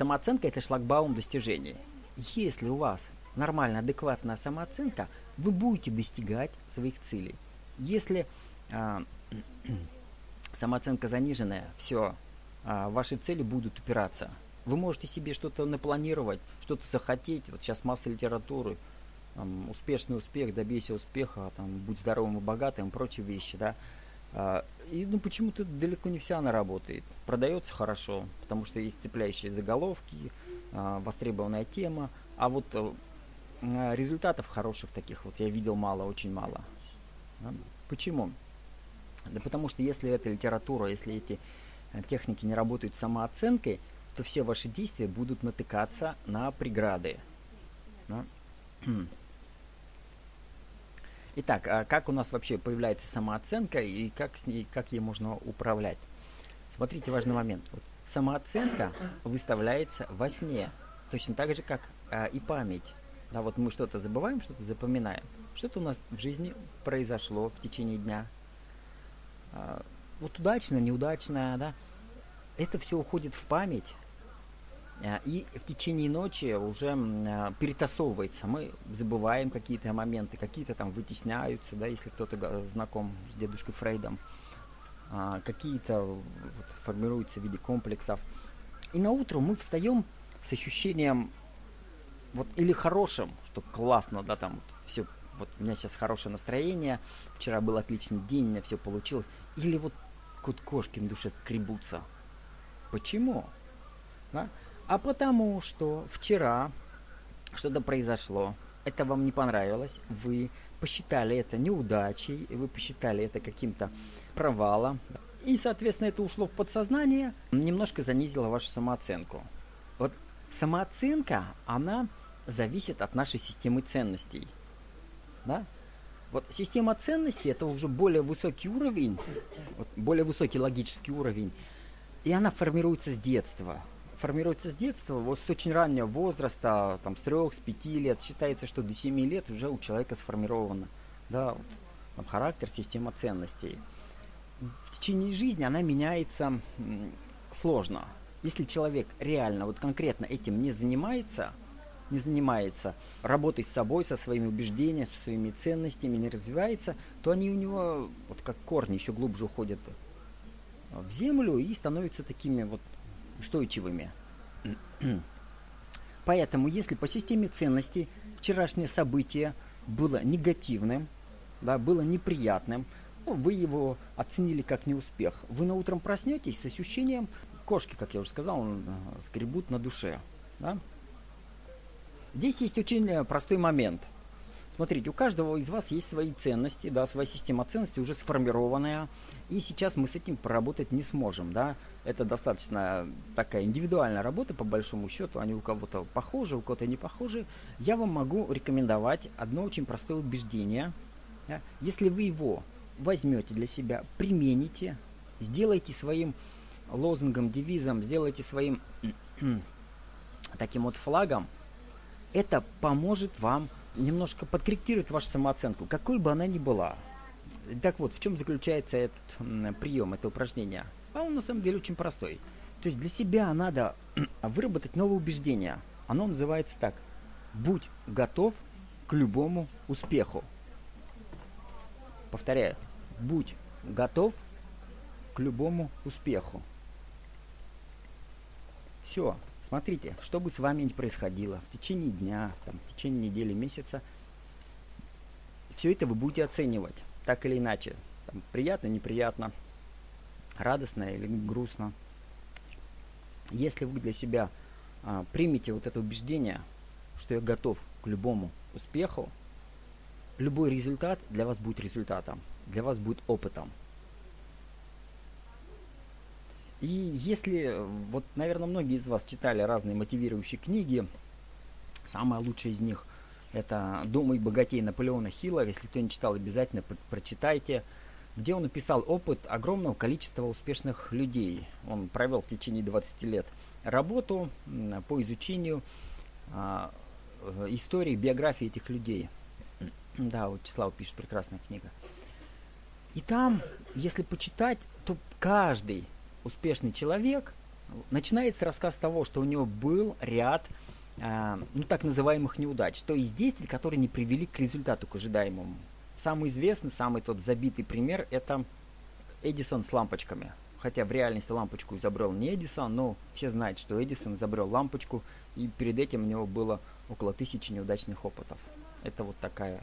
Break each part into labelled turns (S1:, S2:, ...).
S1: Самооценка – это шлагбаум достижений. Если у вас нормальная, адекватная самооценка, вы будете достигать своих целей. Если э, самооценка заниженная, все, э, ваши цели будут упираться. Вы можете себе что-то напланировать, что-то захотеть. Вот сейчас масса литературы, там, успешный успех, добейся успеха, там, будь здоровым и богатым прочие вещи, да. А, и ну почему-то далеко не вся она работает. Продается хорошо, потому что есть цепляющие заголовки, а, востребованная тема, а вот э, а, результатов хороших таких вот я видел мало, очень мало. Почему? Да потому что если эта литература, если эти э, техники не работают самооценкой, то все ваши действия будут натыкаться на преграды. Да? Итак, а как у нас вообще появляется самооценка и как, с ней, как ей можно управлять? Смотрите, важный момент. Вот самооценка выставляется во сне, точно так же, как а, и память. Да, вот мы что-то забываем, что-то запоминаем. Что-то у нас в жизни произошло в течение дня. А, вот удачно, неудачно, да. Это все уходит в память, и в течение ночи уже э, перетасовывается. Мы забываем какие-то моменты, какие-то там вытесняются, да, если кто-то знаком с дедушкой Фрейдом. А, какие-то вот, формируются в виде комплексов. И на утро мы встаем с ощущением вот или хорошим, что классно, да, там все, вот у меня сейчас хорошее настроение, вчера был отличный день, у меня все получилось. Или вот кот кошки на душе скребутся. Почему? Да? А потому что вчера что-то произошло, это вам не понравилось, вы посчитали это неудачей, вы посчитали это каким-то провалом. И, соответственно, это ушло в подсознание, немножко занизило вашу самооценку. Вот самооценка, она зависит от нашей системы ценностей. Да? Вот система ценностей это уже более высокий уровень, вот более высокий логический уровень, и она формируется с детства формируется с детства, вот с очень раннего возраста, там с трех, с пяти лет, считается, что до семи лет уже у человека сформировано, да, вот, там, характер, система ценностей. В течение жизни она меняется сложно. Если человек реально, вот конкретно этим не занимается, не занимается работой с собой, со своими убеждениями, со своими ценностями, не развивается, то они у него, вот как корни, еще глубже уходят в землю и становятся такими вот устойчивыми. Поэтому, если по системе ценностей вчерашнее событие было негативным, да, было неприятным, ну, вы его оценили как неуспех, вы на утром проснетесь с ощущением кошки, как я уже сказал, скребут на душе. Да? Здесь есть очень э, простой момент. Смотрите, у каждого из вас есть свои ценности, да, своя система ценностей уже сформированная, и сейчас мы с этим поработать не сможем, да. Это достаточно такая индивидуальная работа, по большому счету. Они у кого-то похожи, у кого-то не похожи. Я вам могу рекомендовать одно очень простое убеждение. Да? Если вы его возьмете для себя, примените, сделайте своим лозунгом, девизом, сделайте своим таким вот флагом, это поможет вам немножко подкорректировать вашу самооценку, какой бы она ни была. Так вот, в чем заключается этот прием, это упражнение? А он на самом деле очень простой. То есть для себя надо выработать новое убеждение. Оно называется так. Будь готов к любому успеху. Повторяю. Будь готов к любому успеху. Все. Смотрите, что бы с вами ни происходило в течение дня, там, в течение недели, месяца, все это вы будете оценивать так или иначе. Там, приятно, неприятно, радостно или грустно. Если вы для себя а, примете вот это убеждение, что я готов к любому успеху, любой результат для вас будет результатом, для вас будет опытом. И если, вот, наверное, многие из вас читали разные мотивирующие книги, самая лучшая из них это «Думай богатей» Наполеона Хилла. Если кто не читал, обязательно прочитайте. Где он описал опыт огромного количества успешных людей. Он провел в течение 20 лет работу по изучению а, э, истории, биографии этих людей. Да, вот Числав пишет, прекрасная книга. И там, если почитать, то каждый успешный человек, Начинается рассказ того, что у него был ряд ну, так называемых неудач, то есть действий, которые не привели к результату, к ожидаемому. Самый известный, самый тот забитый пример – это Эдисон с лампочками. Хотя в реальности лампочку изобрел не Эдисон, но все знают, что Эдисон изобрел лампочку, и перед этим у него было около тысячи неудачных опытов. Это вот такая.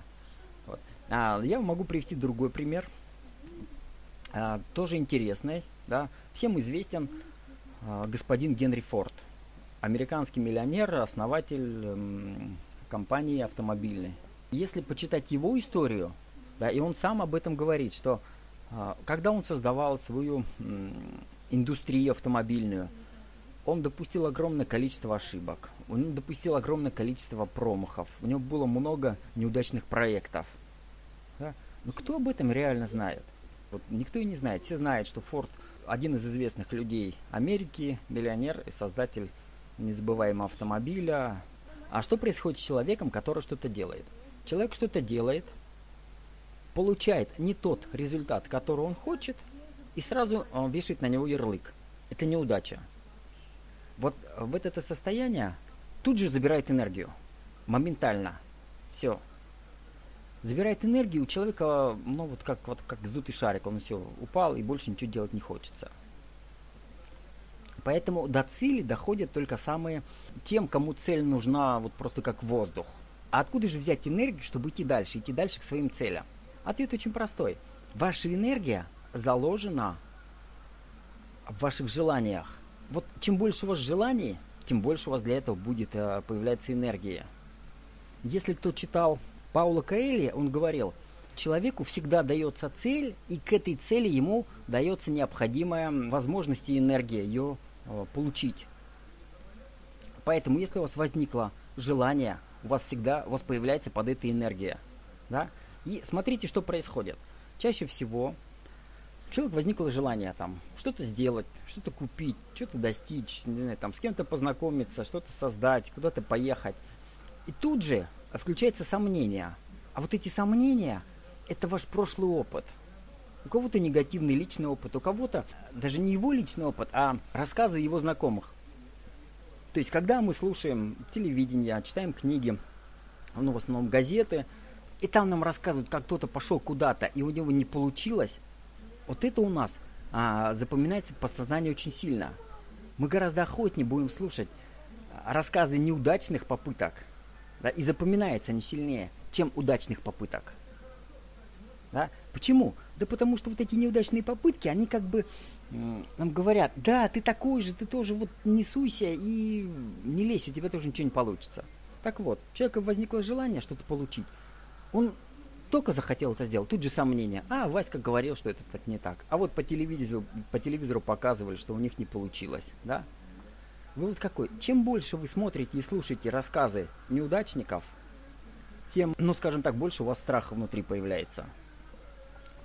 S1: Вот. А, я могу привести другой пример, а, тоже интересный. Да. Всем известен а, господин Генри Форд, американский миллионер, основатель м, компании автомобильной. Если почитать его историю, да, и он сам об этом говорит, что а, когда он создавал свою индустрию автомобильную, он допустил огромное количество ошибок, он допустил огромное количество промахов, у него было много неудачных проектов. Да? Но кто об этом реально знает? Вот никто и не знает. Все знают, что Форд один из известных людей Америки, миллионер и создатель незабываемого автомобиля. А что происходит с человеком, который что-то делает? Человек что-то делает, получает не тот результат, который он хочет, и сразу он вешает на него ярлык. Это неудача. Вот в это состояние тут же забирает энергию. Моментально. Все. Забирает энергию у человека, ну вот как, вот как сдутый шарик, он все упал и больше ничего делать не хочется. Поэтому до цели доходят только самые тем, кому цель нужна вот просто как воздух. А откуда же взять энергию, чтобы идти дальше, идти дальше к своим целям? Ответ очень простой. Ваша энергия заложена в ваших желаниях. Вот чем больше у вас желаний, тем больше у вас для этого будет э, появляться энергия. Если кто читал Паула Каэли, он говорил, человеку всегда дается цель, и к этой цели ему дается необходимая возможность и энергия ее получить. Поэтому, если у вас возникло желание, у вас всегда у вас появляется под этой энергия. Да? И смотрите, что происходит. Чаще всего у человека возникло желание там что-то сделать, что-то купить, что-то достичь, не знаю, там с кем-то познакомиться, что-то создать, куда-то поехать. И тут же включается сомнение. А вот эти сомнения – это ваш прошлый опыт. У кого-то негативный личный опыт, у кого-то даже не его личный опыт, а рассказы его знакомых. То есть, когда мы слушаем телевидение, читаем книги, ну, в основном газеты – и там нам рассказывают, как кто-то пошел куда-то, и у него не получилось, вот это у нас а, запоминается по сознанию очень сильно. Мы гораздо охотнее будем слушать а, рассказы неудачных попыток, да, и запоминается они сильнее, чем удачных попыток. Да? Почему? Да потому что вот эти неудачные попытки, они как бы нам говорят, да, ты такой же, ты тоже вот не суйся и не лезь, у тебя тоже ничего не получится. Так вот, у человека возникло желание что-то получить. Он только захотел это сделать, тут же сомнения. А, Васька говорил, что это так не так. А вот по телевизору, по телевизору показывали, что у них не получилось, да? Вывод какой? Чем больше вы смотрите и слушаете рассказы неудачников, тем, ну скажем так, больше у вас страха внутри появляется.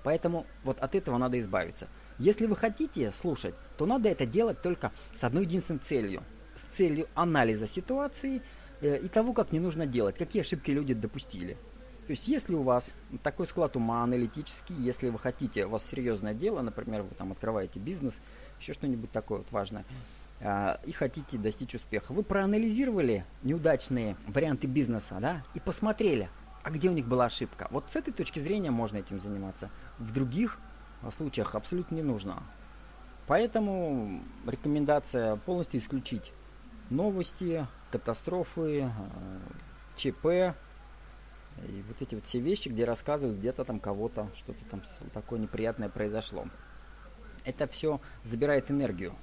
S1: Поэтому вот от этого надо избавиться. Если вы хотите слушать, то надо это делать только с одной единственной целью. С целью анализа ситуации э, и того, как не нужно делать, какие ошибки люди допустили. То есть, если у вас такой склад ума аналитический, если вы хотите, у вас серьезное дело, например, вы там открываете бизнес, еще что-нибудь такое вот важное, э, и хотите достичь успеха, вы проанализировали неудачные варианты бизнеса, да, и посмотрели, а где у них была ошибка. Вот с этой точки зрения можно этим заниматься. В других случаях абсолютно не нужно. Поэтому рекомендация полностью исключить новости, катастрофы, э, ЧП, и вот эти вот все вещи, где рассказывают где-то там кого-то, что-то там такое неприятное произошло. Это все забирает энергию.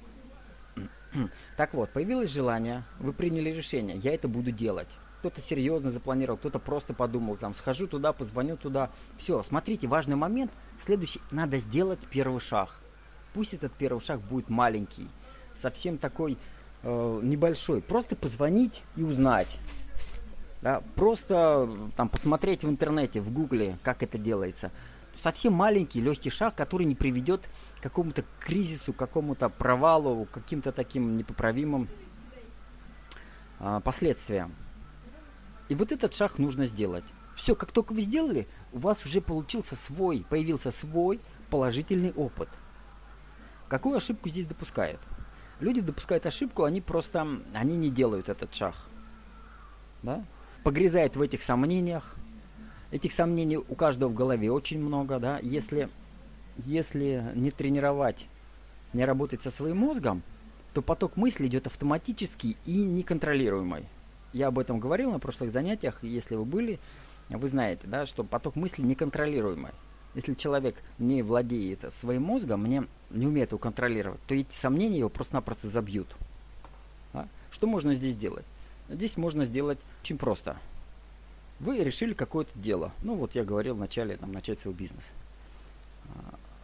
S1: Так вот, появилось желание, вы приняли решение, я это буду делать. Кто-то серьезно запланировал, кто-то просто подумал, там, схожу туда, позвоню туда. Все, смотрите, важный момент. Следующий, надо сделать первый шаг. Пусть этот первый шаг будет маленький, совсем такой э, небольшой. Просто позвонить и узнать, да, просто там посмотреть в интернете, в гугле, как это делается. Совсем маленький, легкий шаг, который не приведет к какому-то кризису, к какому-то провалу, к каким-то таким непоправимым а, последствиям. И вот этот шаг нужно сделать. Все, как только вы сделали, у вас уже получился свой, появился свой положительный опыт. Какую ошибку здесь допускают? Люди допускают ошибку, они просто, они не делают этот шаг. Да? Погрязают в этих сомнениях. Этих сомнений у каждого в голове очень много, да. Если, если не тренировать, не работать со своим мозгом, то поток мысли идет автоматически и неконтролируемый. Я об этом говорил на прошлых занятиях, если вы были, вы знаете, да, что поток мысли неконтролируемый. Если человек не владеет своим мозгом, не, не умеет его контролировать, то эти сомнения его просто-напросто забьют. Да? Что можно здесь делать? Здесь можно сделать очень просто. Вы решили какое-то дело. Ну вот я говорил вначале там, начать свой бизнес.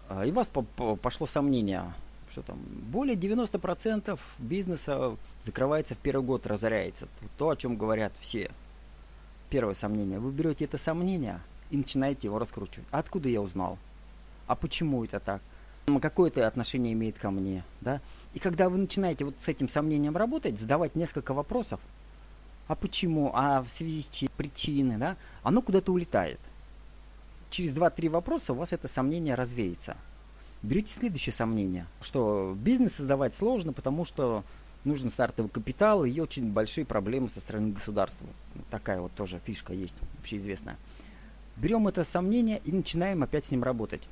S1: А, и у вас по -по пошло сомнение, что там более 90% бизнеса закрывается в первый год, разоряется. То, о чем говорят все. Первое сомнение. Вы берете это сомнение и начинаете его раскручивать. А откуда я узнал? А почему это так? Какое это отношение имеет ко мне? Да? И когда вы начинаете вот с этим сомнением работать, задавать несколько вопросов, а почему, а в связи с чем, причины, да, оно куда-то улетает. Через 2-3 вопроса у вас это сомнение развеется. Берете следующее сомнение, что бизнес создавать сложно, потому что нужен стартовый капитал и очень большие проблемы со стороны государства. Такая вот тоже фишка есть, общеизвестная. Берем это сомнение и начинаем опять с ним работать.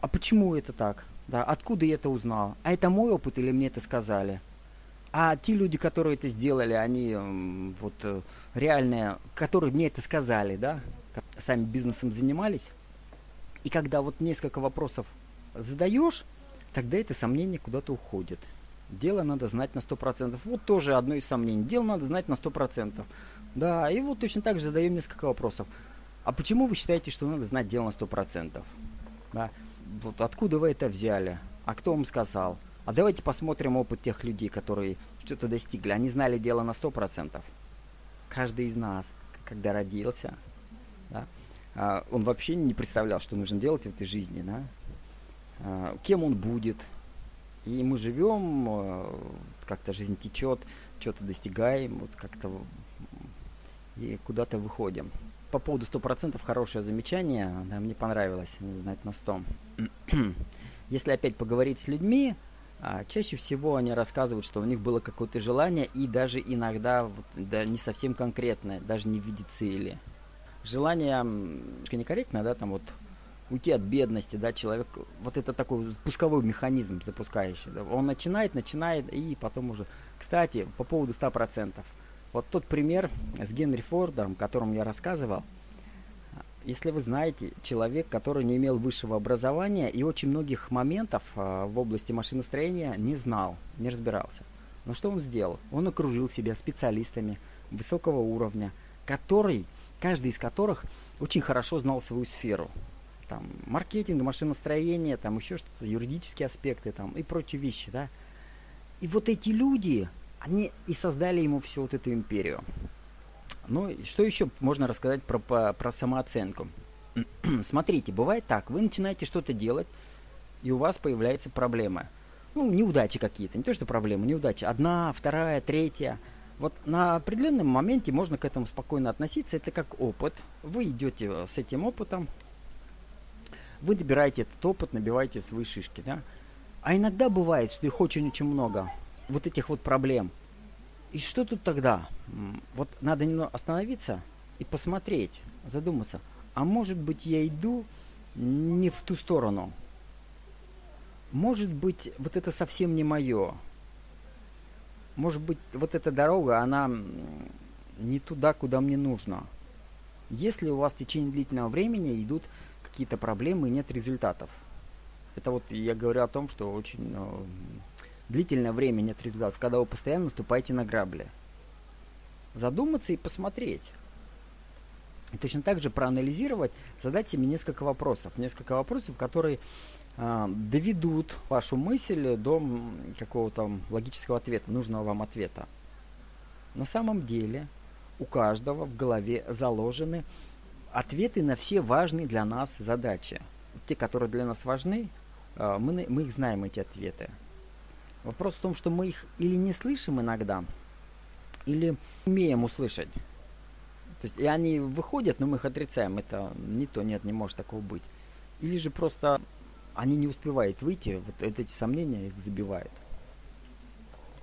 S1: А почему это так? Да, откуда я это узнал? А это мой опыт или мне это сказали? А те люди, которые это сделали, они вот э, реальные, которые мне это сказали, да, сами бизнесом занимались. И когда вот несколько вопросов задаешь, тогда это сомнение куда-то уходит. Дело надо знать на 100%. Вот тоже одно из сомнений. Дело надо знать на 100%. Да, и вот точно так же задаем несколько вопросов. А почему вы считаете, что надо знать дело на 100%? Да? Вот откуда вы это взяли? А кто вам сказал? А давайте посмотрим опыт тех людей, которые что-то достигли. Они знали дело на 100%. Каждый из нас, когда родился, да, а, он вообще не представлял, что нужно делать в этой жизни. Да? А, кем он будет. И мы живем, а, как-то жизнь течет, что-то достигаем, вот как-то и куда-то выходим. По поводу 100% хорошее замечание, да, мне понравилось, знать на 100. Если опять поговорить с людьми, а чаще всего они рассказывают, что у них было какое-то желание и даже иногда вот, да, не совсем конкретное, даже не в виде цели. Желание немножко некорректно, да, там вот уйти от бедности, да, человек, вот это такой пусковой механизм запускающий. Да, он начинает, начинает, и потом уже. Кстати, по поводу 100%. Вот тот пример с Генри Фордом, о котором я рассказывал – если вы знаете, человек, который не имел высшего образования и очень многих моментов э, в области машиностроения не знал, не разбирался. Но что он сделал? Он окружил себя специалистами высокого уровня, который, каждый из которых очень хорошо знал свою сферу. Там, маркетинг, машиностроение, там еще что-то, юридические аспекты там, и прочие вещи. Да? И вот эти люди, они и создали ему всю вот эту империю. Ну, что еще можно рассказать про, про, про самооценку? Смотрите, бывает так, вы начинаете что-то делать, и у вас появляется проблема. Ну, неудачи какие-то, не то что проблемы, неудачи. Одна, вторая, третья. Вот на определенном моменте можно к этому спокойно относиться. Это как опыт. Вы идете с этим опытом, вы набираете этот опыт, набиваете свои шишки, да? А иногда бывает, что их очень-очень много. Вот этих вот проблем – и что тут тогда? Вот надо немного остановиться и посмотреть, задуматься. А может быть я иду не в ту сторону? Может быть вот это совсем не мое? Может быть вот эта дорога, она не туда, куда мне нужно? Если у вас в течение длительного времени идут какие-то проблемы и нет результатов. Это вот я говорю о том, что очень ну, длительное время нет результатов, когда вы постоянно наступаете на грабли. Задуматься и посмотреть. И точно так же проанализировать, задать себе несколько вопросов. Несколько вопросов, которые э, доведут вашу мысль до какого-то логического ответа, нужного вам ответа. На самом деле у каждого в голове заложены ответы на все важные для нас задачи. Те, которые для нас важны, э, мы, мы их знаем, эти ответы. Вопрос в том, что мы их или не слышим иногда, или умеем услышать. То есть и они выходят, но мы их отрицаем. Это не то, нет, не может такого быть. Или же просто они не успевают выйти, вот эти сомнения их забивают.